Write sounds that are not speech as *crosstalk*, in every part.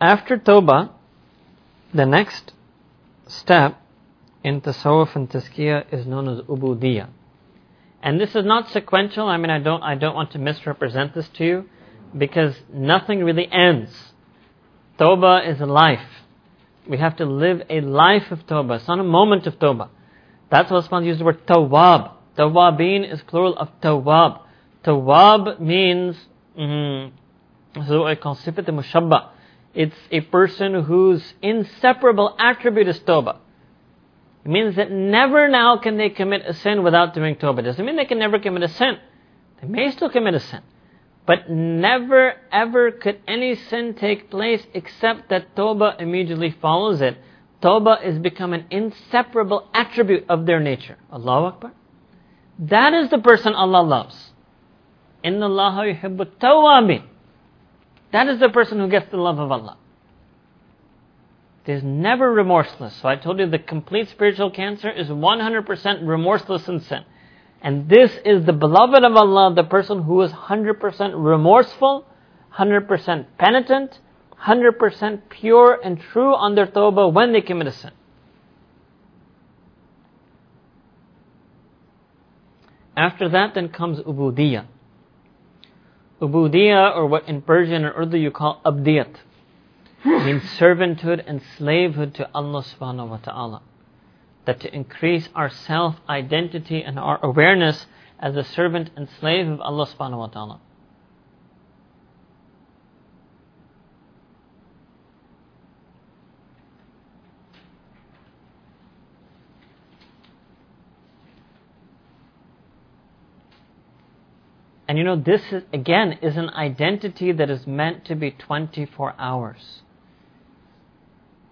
After Tawbah, the next step in Tasawwuf and Tazkiyah is known as Ubudiyah. And this is not sequential. I mean, I don't, I don't want to misrepresent this to you because nothing really ends. Tawbah is a life. We have to live a life of Tawbah. It's not a moment of Tawbah. That's why Usman used the word Tawab. Tawwabin is plural of Tawab. Tawab means, mm-hmm, so I call sifat mushabba. It's a person whose inseparable attribute is Tawbah. It means that never now can they commit a sin without doing Tawbah. Doesn't mean they can never commit a sin. They may still commit a sin. But never ever could any sin take place except that Tawbah immediately follows it. Tawbah is become an inseparable attribute of their nature. Allahu Akbar. That is the person Allah loves. Inna Allah yuhibbu tawabin. That is the person who gets the love of Allah. There's never remorseless. So I told you the complete spiritual cancer is 100% remorseless in sin. And this is the beloved of Allah, the person who is 100% remorseful, 100% penitent, 100% pure and true on their tawbah when they commit a sin. After that then comes ubudiyah. Ubudiyah, or what in Persian or Urdu you call abdiyat, *laughs* means servanthood and slavehood to Allah subhanahu wa ta'ala. That to increase our self-identity and our awareness as a servant and slave of Allah subhanahu wa ta'ala. And you know, this is, again is an identity that is meant to be 24 hours.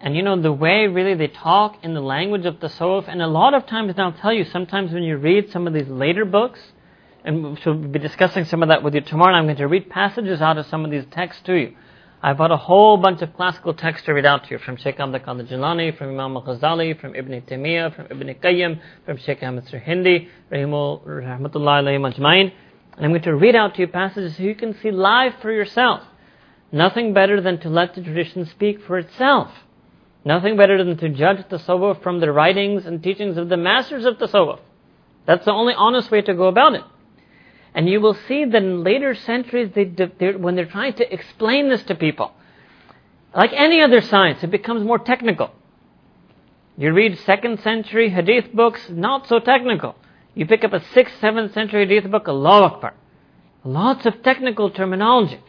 And you know, the way really they talk in the language of the Tasawwuf, and a lot of times, and I'll tell you, sometimes when you read some of these later books, and we'll be discussing some of that with you tomorrow, and I'm going to read passages out of some of these texts to you. I've got a whole bunch of classical texts to read out to you from Sheikh Abdul Qadir Jilani, from Imam al-Ghazali, from Ibn Taymiyyah, from Ibn Qayyim, from Sheikh Ahmed Sirhindi, Rahimullah alayhi majma'in. And I'm going to read out to you passages so you can see live for yourself. Nothing better than to let the tradition speak for itself. Nothing better than to judge the tasawwuf from the writings and teachings of the masters of the tasawwuf. That's the only honest way to go about it. And you will see that in later centuries, they, they, when they're trying to explain this to people, like any other science, it becomes more technical. You read second century hadith books, not so technical. You pick up a 6th, 7th century hadith book, Allah Akbar. Lots of technical terminology.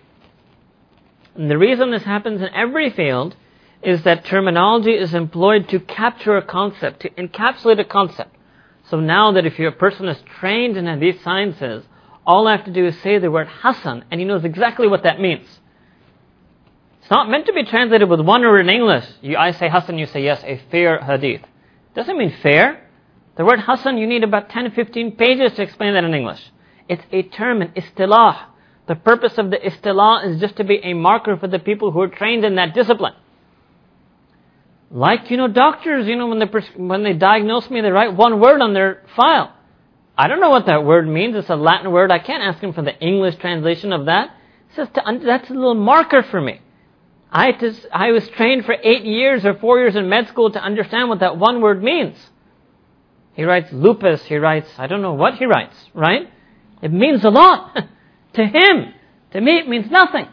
And the reason this happens in every field is that terminology is employed to capture a concept, to encapsulate a concept. So now that if you're person is trained in these sciences, all I have to do is say the word Hassan, and he knows exactly what that means. It's not meant to be translated with one word in English. You, I say Hassan, you say yes, a fair hadith. Doesn't mean fair. The word Hassan, you need about 10 15 pages to explain that in English. It's a term, an istilah. The purpose of the istilah is just to be a marker for the people who are trained in that discipline. Like, you know, doctors, you know, when they, when they diagnose me, they write one word on their file. I don't know what that word means. It's a Latin word. I can't ask them for the English translation of that. It says to, that's a little marker for me. I, to, I was trained for eight years or four years in med school to understand what that one word means. He writes lupus, he writes, I don't know what he writes, right? It means a lot. *laughs* to him. To me, it means nothing.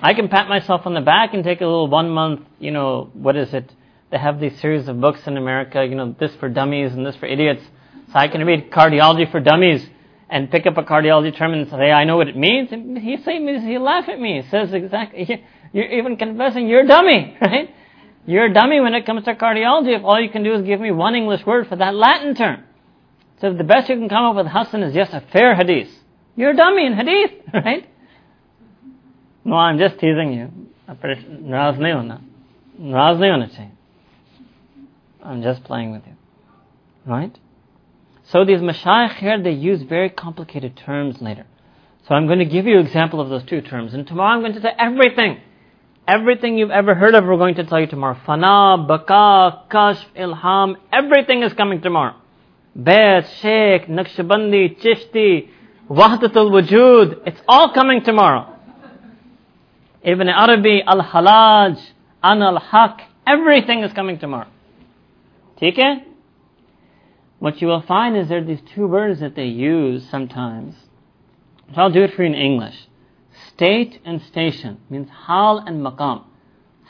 I can pat myself on the back and take a little one month, you know, what is it? They have these series of books in America, you know, this for dummies and this for idiots. So I can read cardiology for dummies and pick up a cardiology term and say, I know what it means. He say, he laugh at me. He says exactly, you're even confessing you're a dummy, *laughs* right? You're a dummy when it comes to cardiology if all you can do is give me one English word for that Latin term. So the best you can come up with Hassan is just a fair hadith. You're a dummy in hadith, *laughs* right? No, I'm just teasing you. I'm just playing with you. Right? So these mashayikh here, they use very complicated terms later. So I'm going to give you an example of those two terms. And tomorrow I'm going to say everything Everything you've ever heard of, we're going to tell you tomorrow. Fana, Baka, Kashf, Ilham, everything is coming tomorrow. Bayt, Sheikh, Naqshbandi, Chishti, Wahdatul Wujud, it's all coming tomorrow. Ibn Arabi, Al-Hallaj, An al-Haq, everything is coming tomorrow. It? What you will find is there are these two words that they use sometimes. So I'll do it for you in English. State and station means hal and maqam.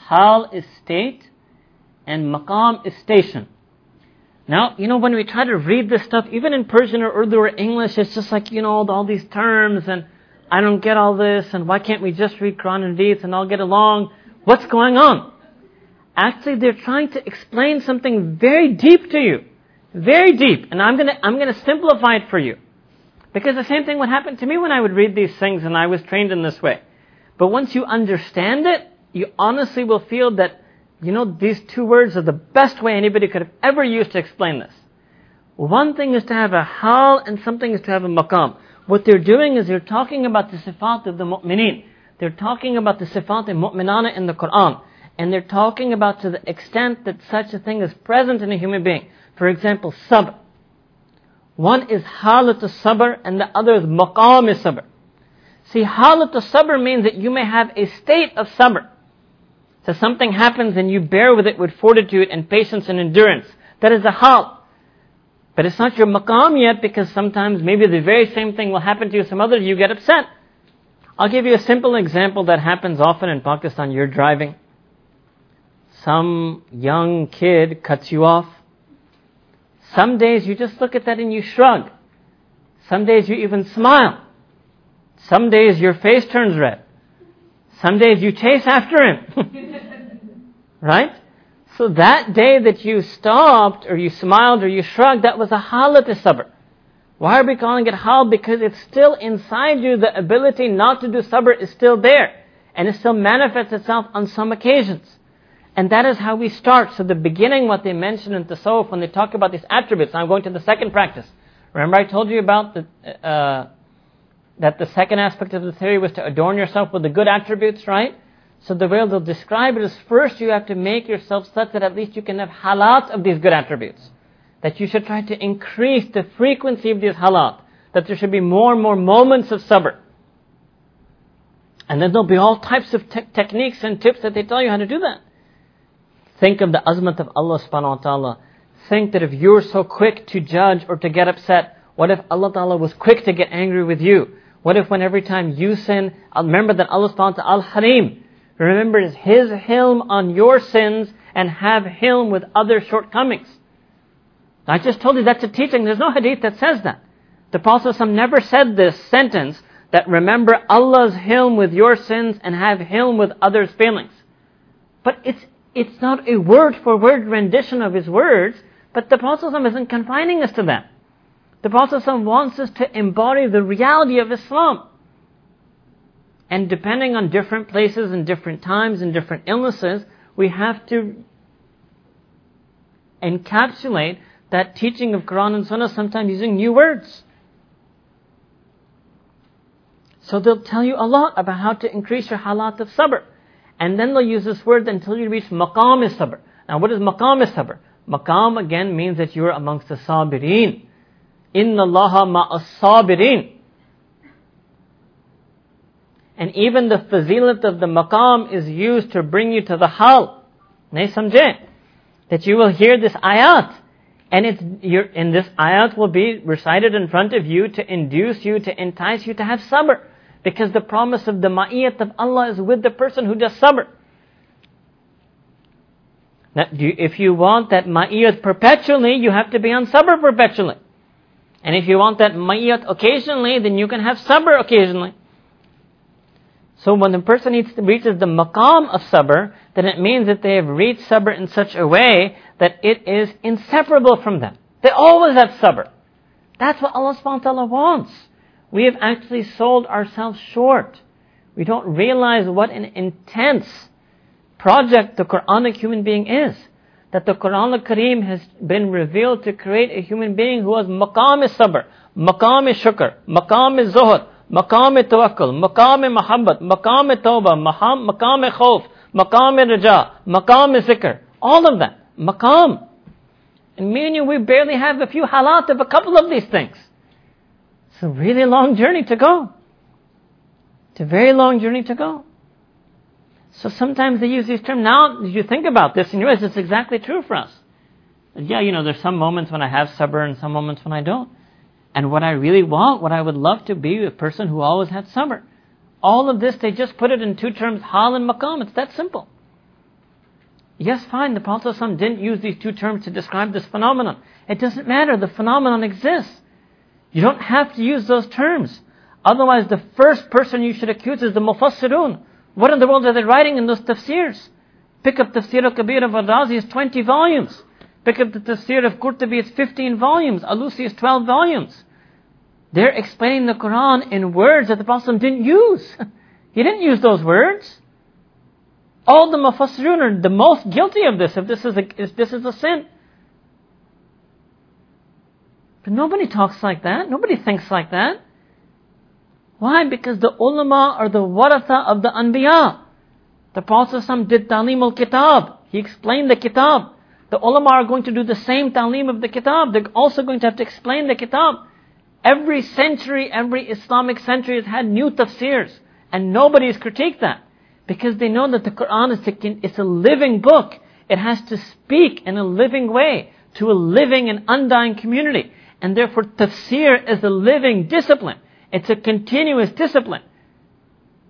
Hal is state and maqam is station. Now, you know, when we try to read this stuff, even in Persian or Urdu or English, it's just like, you know, all, these terms and I don't get all this and why can't we just read Quran and Hadith and all get along? What's going on? Actually, they're trying to explain something very deep to you. Very deep. And I'm gonna, I'm gonna simplify it for you. Because the same thing would happen to me when I would read these things and I was trained in this way. But once you understand it, you honestly will feel that you know, these two words are the best way anybody could have ever used to explain this. One thing is to have a hal and something is to have a maqam. What they're doing is they're talking about the sifat of the mu'mineen. They're talking about the sifat of mu'minana in the Quran. And they're talking about to the extent that such a thing is present in a human being. For example, sabr. One is halat sabr and the other is maqam sabr. See, halat sabr means that you may have a state of sabr. So something happens and you bear with it with fortitude and patience and endurance. That is a hal. But it's not your maqam yet because sometimes maybe the very same thing will happen to you some other you get upset. I'll give you a simple example that happens often in Pakistan. You're driving. Some young kid cuts you off. Some days you just look at that and you shrug. Some days you even smile. Some days your face turns red. Some days you chase after him. *laughs* right? So that day that you stopped, or you smiled, or you shrugged, that was a halat sabr. Why are we calling it hal? Because it's still inside you, the ability not to do sabr is still there. And it still manifests itself on some occasions. And that is how we start. So the beginning, what they mention in Tasawwuf, when they talk about these attributes, I'm going to the second practice. Remember I told you about the, uh, that the second aspect of the theory was to adorn yourself with the good attributes, right? So the way they'll describe it is first you have to make yourself such that at least you can have halat of these good attributes. That you should try to increase the frequency of these halat. That there should be more and more moments of sabr. And then there'll be all types of te- techniques and tips that they tell you how to do that. Think of the azmat of Allah subhanahu wa ta'ala. Think that if you're so quick to judge or to get upset, what if Allah ta'ala was quick to get angry with you? What if when every time you sin, uh, remember that Allah subhanahu wa al-Halim remembers His hilm on your sins and have hilm with other shortcomings. I just told you that's a teaching. There's no hadith that says that. The Prophet never said this sentence that remember Allah's hilm with your sins and have hilm with others' failings. But it's, it's not a word for word rendition of his words, but the Prophet isn't confining us to that. The Prophet wants us to embody the reality of Islam. And depending on different places and different times and different illnesses, we have to encapsulate that teaching of Quran and Sunnah sometimes using new words. So they'll tell you a lot about how to increase your halat of sabr. And then they'll use this word until you reach maqam is sabr. Now what is maqam is sabr? Maqam again means that you are amongst the sabirin. Inna Allaha ma'as-sabirin. And even the fazilat of the maqam is used to bring you to the hal. Nahi samjhe? That you will hear this ayat. And it's, in this ayat will be recited in front of you to induce you, to entice you to have sabr. Because the promise of the ma'iyat of Allah is with the person who does sabr. Now, if you want that ma'iyat perpetually, you have to be on sabr perpetually. And if you want that ma'iyat occasionally, then you can have sabr occasionally. So when the person reaches the maqam of sabr, then it means that they have reached sabr in such a way that it is inseparable from them. They always have sabr. That's what Allah subhanahu wa ta'ala wants. We have actually sold ourselves short. We don't realize what an intense project the Quranic human being is that the Quran al-Kareem has been revealed to create a human being who has maqam sabr, maqam shukr, maqam zuhud, maqam tawakkul, maqam mahabbat, maqam tawbah, maqam khawf, maqam raja, maqam zikr. All of that. Maqam. And me and you, we barely have a few halat of a couple of these things. It's a really long journey to go. It's a very long journey to go. So sometimes they use these terms. Now, you think about this and you realize it's exactly true for us. Yeah, you know, there's some moments when I have sabr and some moments when I don't. And what I really want, what I would love to be a person who always had sabr. All of this, they just put it in two terms, hal and maqam. It's that simple. Yes, fine, the Prophet didn't use these two terms to describe this phenomenon. It doesn't matter, the phenomenon exists. You don't have to use those terms. Otherwise, the first person you should accuse is the Mufassirun. What in the world are they writing in those tafsirs? Pick up Tafsir al-Kabir of al-Razi, it's 20 volumes. Pick up the Tafsir of Qurtubi, it's 15 volumes. Alusi is 12 volumes. They're explaining the Quran in words that the Prophet didn't use. *laughs* he didn't use those words. All the Mufassirun are the most guilty of this, if this is a, if this is a sin. But nobody talks like that. Nobody thinks like that. Why? Because the ulama are the waratha of the anbiya. The Prophet did talim al-kitab. He explained the kitab. The ulama are going to do the same talim of the kitab. They're also going to have to explain the kitab. Every century, every Islamic century has had new tafsirs. And nobody has critiqued that. Because they know that the Quran is a, it's a living book. It has to speak in a living way to a living and undying community. And therefore, tafsir is a living discipline. It's a continuous discipline.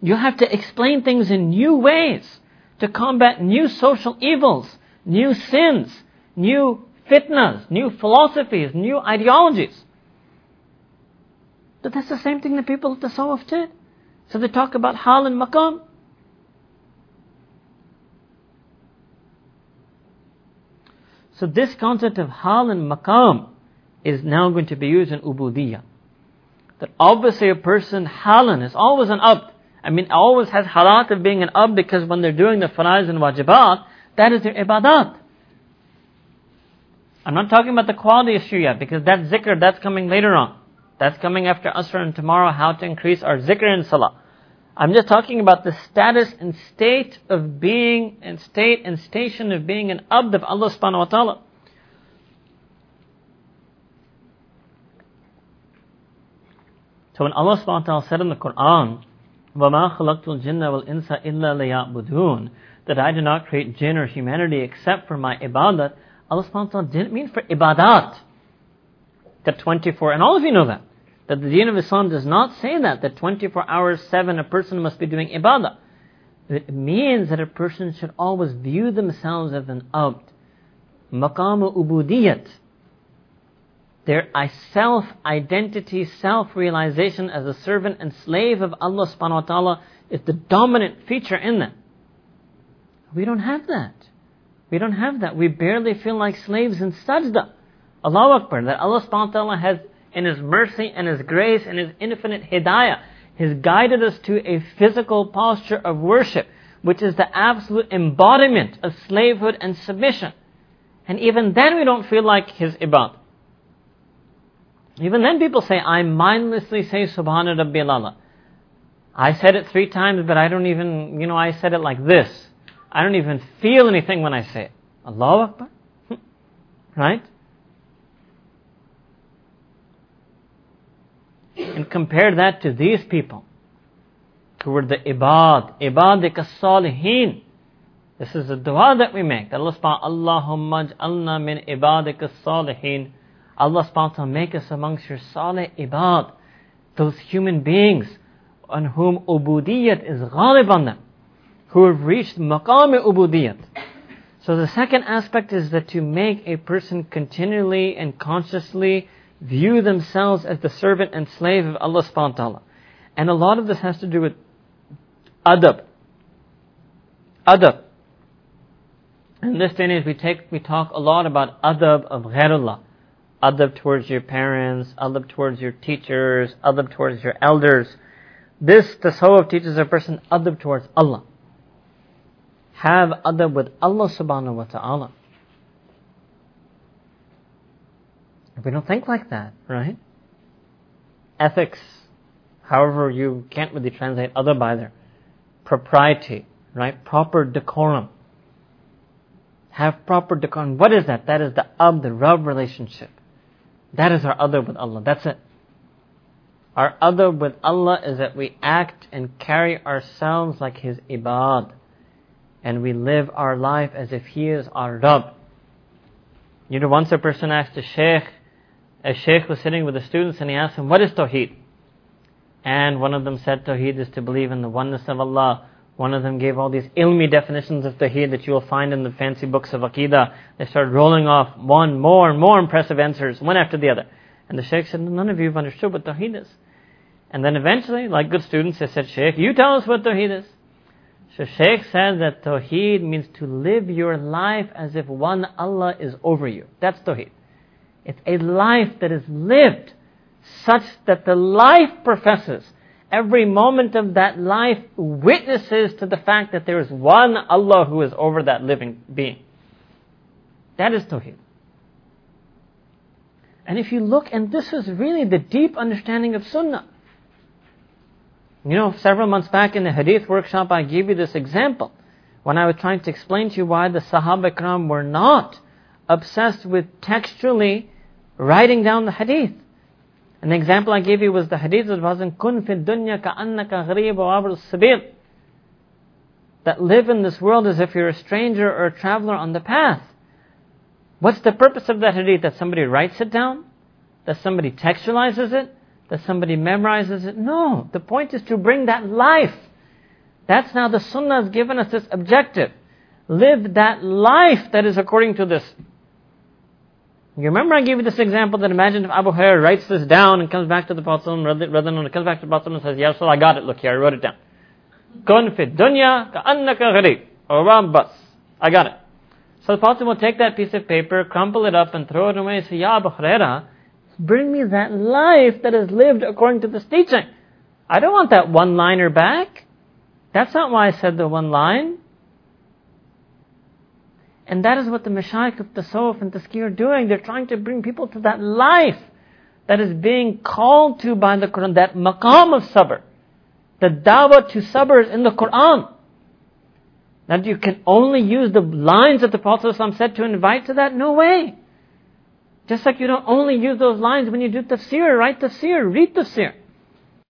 You have to explain things in new ways to combat new social evils, new sins, new fitnas, new philosophies, new ideologies. But that's the same thing the people of Tasawwuf did. So they talk about hal and maqam. So this concept of hal and maqam is now going to be used in ubudiyah. That obviously a person, halan, is always an abd. I mean, always has halat of being an abd because when they're doing the faraiz and wajibat, that is their ibadat. I'm not talking about the quality issue yet because that zikr, that's coming later on. That's coming after Asr and tomorrow, how to increase our zikr and salah. I'm just talking about the status and state of being, and state and station of being an abd of Allah subhanahu wa ta'ala. So when Allah subhanahu wa ta'ala said in the Quran, وَمَا خَلَقْتُ الْجِنَّ وَالْإِنسَ إِلَّا لِيَعْبُدُونَ That I did not create jinn or humanity except for my ibadat, Allah subhanahu wa ta'ala didn't mean for ibadat. The 24, and all of you know that. That the deen of Islam does not say that, that 24 hours, 7, a person must be doing ibadah. It means that a person should always view themselves as an abd. Maqam ubudiyat their self-identity, self-realization as a servant and slave of Allah subhanahu wa ta'ala is the dominant feature in them. We don't have that. We don't have that. We barely feel like slaves in sajda. Allahu Akbar, that Allah subhanahu wa ta'ala has, in His mercy and His grace and His infinite hidayah, has guided us to a physical posture of worship, which is the absolute embodiment of slavehood and submission. And even then we don't feel like His ibad. Even then people say, I mindlessly say Subhana Rabbil Allah. I said it three times, but I don't even, you know, I said it like this. I don't even feel anything when I say it. Allahu Akbar. *laughs* right? And compare that to these people who were the ibad, ibadik salihin. This is the dua that we make. Allah subhanahu Allahumma ja'alna min ibadik salihin. Allah subhanahu wa ta'ala make us amongst your salih ibad, those human beings on whom ubudiyat is ghalib on them, who have reached maqam ubudiyat. So the second aspect is that to make a person continually and consciously view themselves as the servant and slave of Allah subhanahu wa ta'ala. And a lot of this has to do with adab. Adab. In this day and age, we take, we talk a lot about adab of ghairullah adab towards your parents, adab towards your teachers, adab towards your elders. This tasawwuf teaches a person adab towards Allah. Have adab with Allah subhanahu wa ta'ala. We don't think like that, right? Ethics, however you can't really translate adab either. Propriety, right? Proper decorum. Have proper decorum. What is that? That is the ab, the Rabb relationship. That is our adab with Allah. That's it. Our adab with Allah is that we act and carry ourselves like His ibad. and we live our life as if He is our Rabb. You know, once a person asked a sheikh, a sheikh was sitting with the students and he asked him, what is Tawheed? And one of them said Tawheed is to believe in the oneness of Allah. One of them gave all these ilmi definitions of Tawheed that you will find in the fancy books of Aqidah. They started rolling off one more and more impressive answers, one after the other. And the sheikh said, none of you have understood what Tawheed is. And then eventually, like good students, they said, Sheikh, you tell us what Tawheed is. So Sheikh said that Tawheed means to live your life as if one Allah is over you. That's Tawheed. It's a life that is lived such that the life professes. Every moment of that life witnesses to the fact that there is one Allah who is over that living being. That is Tawheed. And if you look, and this is really the deep understanding of Sunnah. You know, several months back in the Hadith workshop, I gave you this example when I was trying to explain to you why the Sahaba Ikram were not obsessed with textually writing down the Hadith. The example I gave you was the Hadith that was in Kun fi dunya ka'annaka gharib wa sabil. That live in this world as if you're a stranger or a traveler on the path. What's the purpose of that Hadith? That somebody writes it down? That somebody textualizes it? that somebody memorizes it. No, the point is to bring that life. That's now the Sunnah has given us this objective. Live that life that is according to this. You remember I gave you this example that imagine if Abu Hurairah writes this down and comes back to the Prophet rather, than comes back to the Prophet and says, Yes, I got it, look here, I wrote it down. Kun dunya ka'annaka gharib. Or bas. I got it. So the Prophet will take that piece of paper, crumple it up and throw it away and say, Ya Abu Hurairah, Bring me that life that is lived according to this teaching. I don't want that one liner back. That's not why I said the one line. And that is what the Mashaykh of Tasawwuf and Tazkir are doing. They're trying to bring people to that life that is being called to by the Quran, that maqam of sabr. The dawah to sabr is in the Quran. That you can only use the lines that the Prophet ﷺ said to invite to that? No way. Just like you don't only use those lines when you do tafsir, write tafsir, read tafsir.